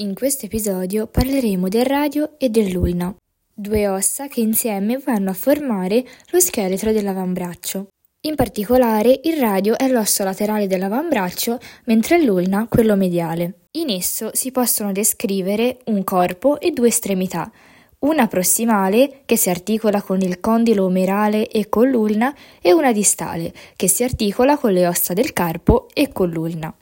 In questo episodio parleremo del radio e dell'ulna, due ossa che insieme vanno a formare lo scheletro dell'avambraccio. In particolare il radio è l'osso laterale dell'avambraccio, mentre l'ulna quello mediale. In esso si possono descrivere un corpo e due estremità, una prossimale che si articola con il condilo omerale e con l'ulna e una distale che si articola con le ossa del carpo e con l'ulna.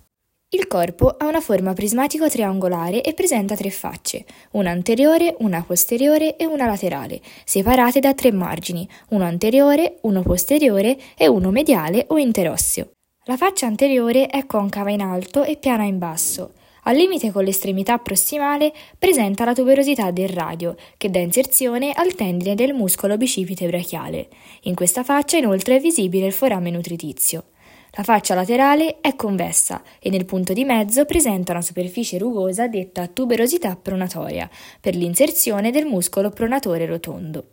Il corpo ha una forma prismatico-triangolare e presenta tre facce, una anteriore, una posteriore e una laterale, separate da tre margini, uno anteriore, uno posteriore e uno mediale o interosseo. La faccia anteriore è concava in alto e piana in basso. Al limite con l'estremità prossimale presenta la tuberosità del radio, che dà inserzione al tendine del muscolo bicipite brachiale. In questa faccia inoltre è visibile il forame nutritizio. La faccia laterale è convessa e nel punto di mezzo presenta una superficie rugosa detta tuberosità pronatoria per l'inserzione del muscolo pronatore rotondo.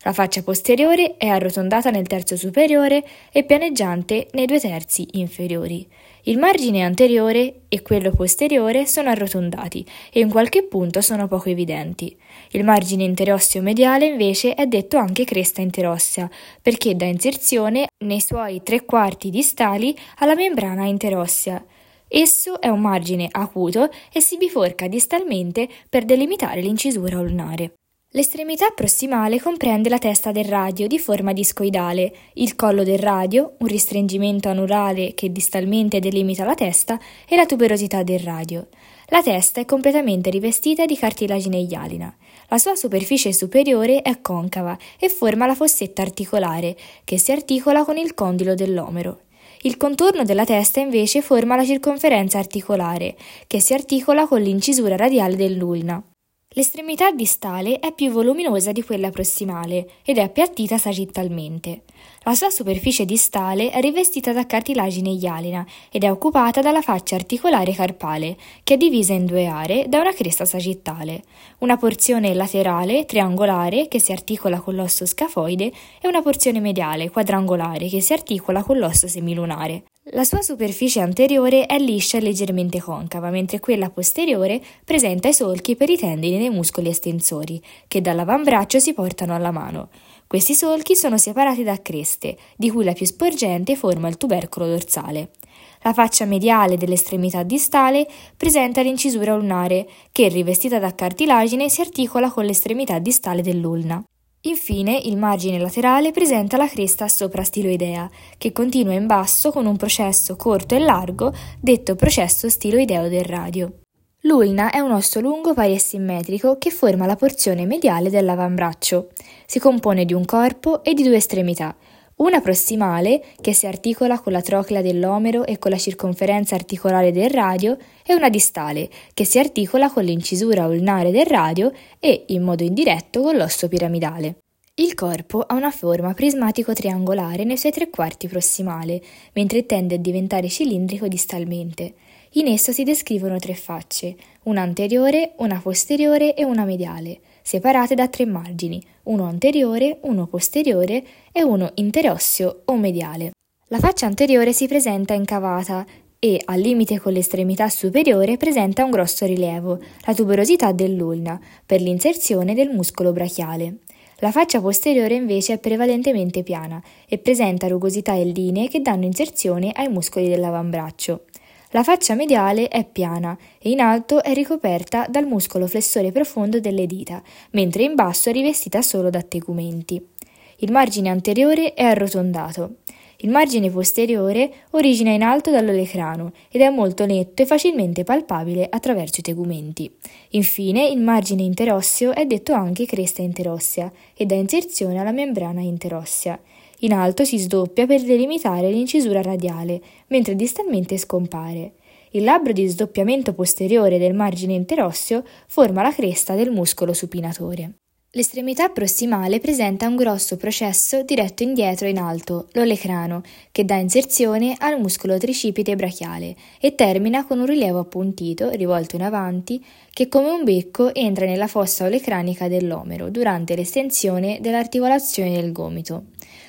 La faccia posteriore è arrotondata nel terzo superiore e pianeggiante nei due terzi inferiori. Il margine anteriore e quello posteriore sono arrotondati e in qualche punto sono poco evidenti. Il margine interosseo mediale invece è detto anche cresta interossea perché dà inserzione nei suoi tre quarti distali alla membrana interossea. Esso è un margine acuto e si biforca distalmente per delimitare l'incisura ulnare. L'estremità prossimale comprende la testa del radio di forma discoidale, il collo del radio, un ristringimento anulare che distalmente delimita la testa e la tuberosità del radio. La testa è completamente rivestita di cartilagine ialina. La sua superficie superiore è concava e forma la fossetta articolare, che si articola con il condilo dell'omero. Il contorno della testa invece forma la circonferenza articolare, che si articola con l'incisura radiale dell'ulna. L'estremità distale è più voluminosa di quella prossimale ed è appiattita sagittalmente. La sua superficie distale è rivestita da cartilagine ialina ed è occupata dalla faccia articolare carpale, che è divisa in due aree da una cresta sagittale, una porzione laterale triangolare che si articola con l'osso scafoide e una porzione mediale quadrangolare che si articola con l'osso semilunare. La sua superficie anteriore è liscia e leggermente concava, mentre quella posteriore presenta i solchi per i tendini dei muscoli estensori, che dall'avambraccio si portano alla mano. Questi solchi sono separati da creste, di cui la più sporgente forma il tubercolo dorsale. La faccia mediale dell'estremità distale presenta l'incisura ulnare, che rivestita da cartilagine si articola con l'estremità distale dell'ulna. Infine, il margine laterale presenta la cresta soprastiloidea, che continua in basso con un processo corto e largo, detto processo stiloideo del radio. L'ulna è un osso lungo pari e simmetrico che forma la porzione mediale dell'avambraccio. Si compone di un corpo e di due estremità, una prossimale, che si articola con la troclea dell'omero e con la circonferenza articolare del radio, e una distale, che si articola con l'incisura ulnare del radio e, in modo indiretto, con l'osso piramidale. Il corpo ha una forma prismatico-triangolare nei suoi tre quarti prossimale, mentre tende a diventare cilindrico distalmente. In esso si descrivono tre facce, una anteriore, una posteriore e una mediale separate da tre margini, uno anteriore, uno posteriore e uno interosseo o mediale. La faccia anteriore si presenta incavata e, al limite con l'estremità superiore, presenta un grosso rilievo, la tuberosità dell'ulna, per l'inserzione del muscolo brachiale. La faccia posteriore invece è prevalentemente piana e presenta rugosità e linee che danno inserzione ai muscoli dell'avambraccio. La faccia mediale è piana e in alto è ricoperta dal muscolo flessore profondo delle dita, mentre in basso è rivestita solo da tegumenti. Il margine anteriore è arrotondato. Il margine posteriore origina in alto dall'olecrano ed è molto netto e facilmente palpabile attraverso i tegumenti. Infine, il margine interosseo è detto anche cresta interossea e dà inserzione alla membrana interossea. In alto si sdoppia per delimitare l'incisura radiale, mentre distalmente scompare. Il labbro di sdoppiamento posteriore del margine interosseo forma la cresta del muscolo supinatore. L'estremità prossimale presenta un grosso processo diretto indietro in alto, l'olecrano, che dà inserzione al muscolo tricipite brachiale e termina con un rilievo appuntito, rivolto in avanti, che come un becco entra nella fossa olecranica dell'omero durante l'estensione dell'articolazione del gomito.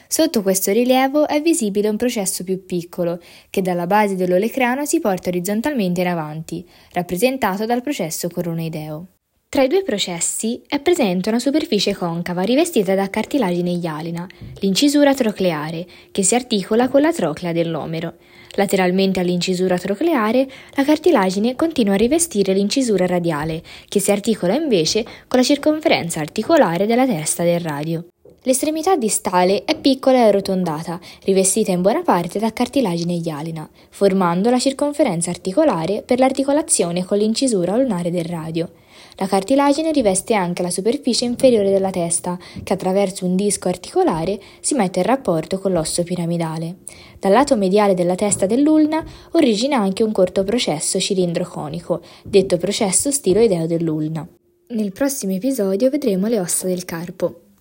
Sotto questo rilievo è visibile un processo più piccolo, che dalla base dell'olecrano si porta orizzontalmente in avanti, rappresentato dal processo coronoideo. Tra i due processi è presente una superficie concava rivestita da cartilagine ialina, l'incisura trocleare, che si articola con la troclea dell'omero. Lateralmente all'incisura trocleare, la cartilagine continua a rivestire l'incisura radiale, che si articola invece con la circonferenza articolare della testa del radio. L'estremità distale è piccola e arrotondata, rivestita in buona parte da cartilagine ialina, formando la circonferenza articolare per l'articolazione con l'incisura ulnare del radio. La cartilagine riveste anche la superficie inferiore della testa, che attraverso un disco articolare si mette in rapporto con l'osso piramidale. Dal lato mediale della testa dell'ulna origina anche un corto processo cilindro-conico, detto processo stiloideo dell'ulna. Nel prossimo episodio vedremo le ossa del carpo.